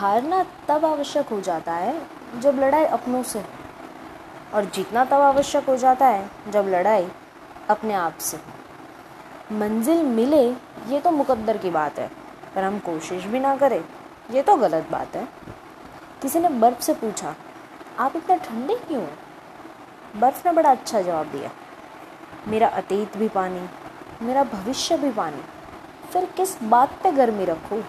हारना तब आवश्यक हो जाता है जब लड़ाई अपनों से और जीतना तब आवश्यक हो जाता है जब लड़ाई अपने आप से मंजिल मिले, ये तो मुकद्दर की बात है। पर हम कोशिश भी ना करें, ये तो गलत बात है। किसी ने बर्फ़ से पूछा, आप इतना ठंडे क्यों बर्फ़ ने बड़ा अच्छा जवाब दिया, मेरा अतीत भी पानी, मेरा भविष्य भी पानी। फिर किस बात पे गर्मी रखूँ?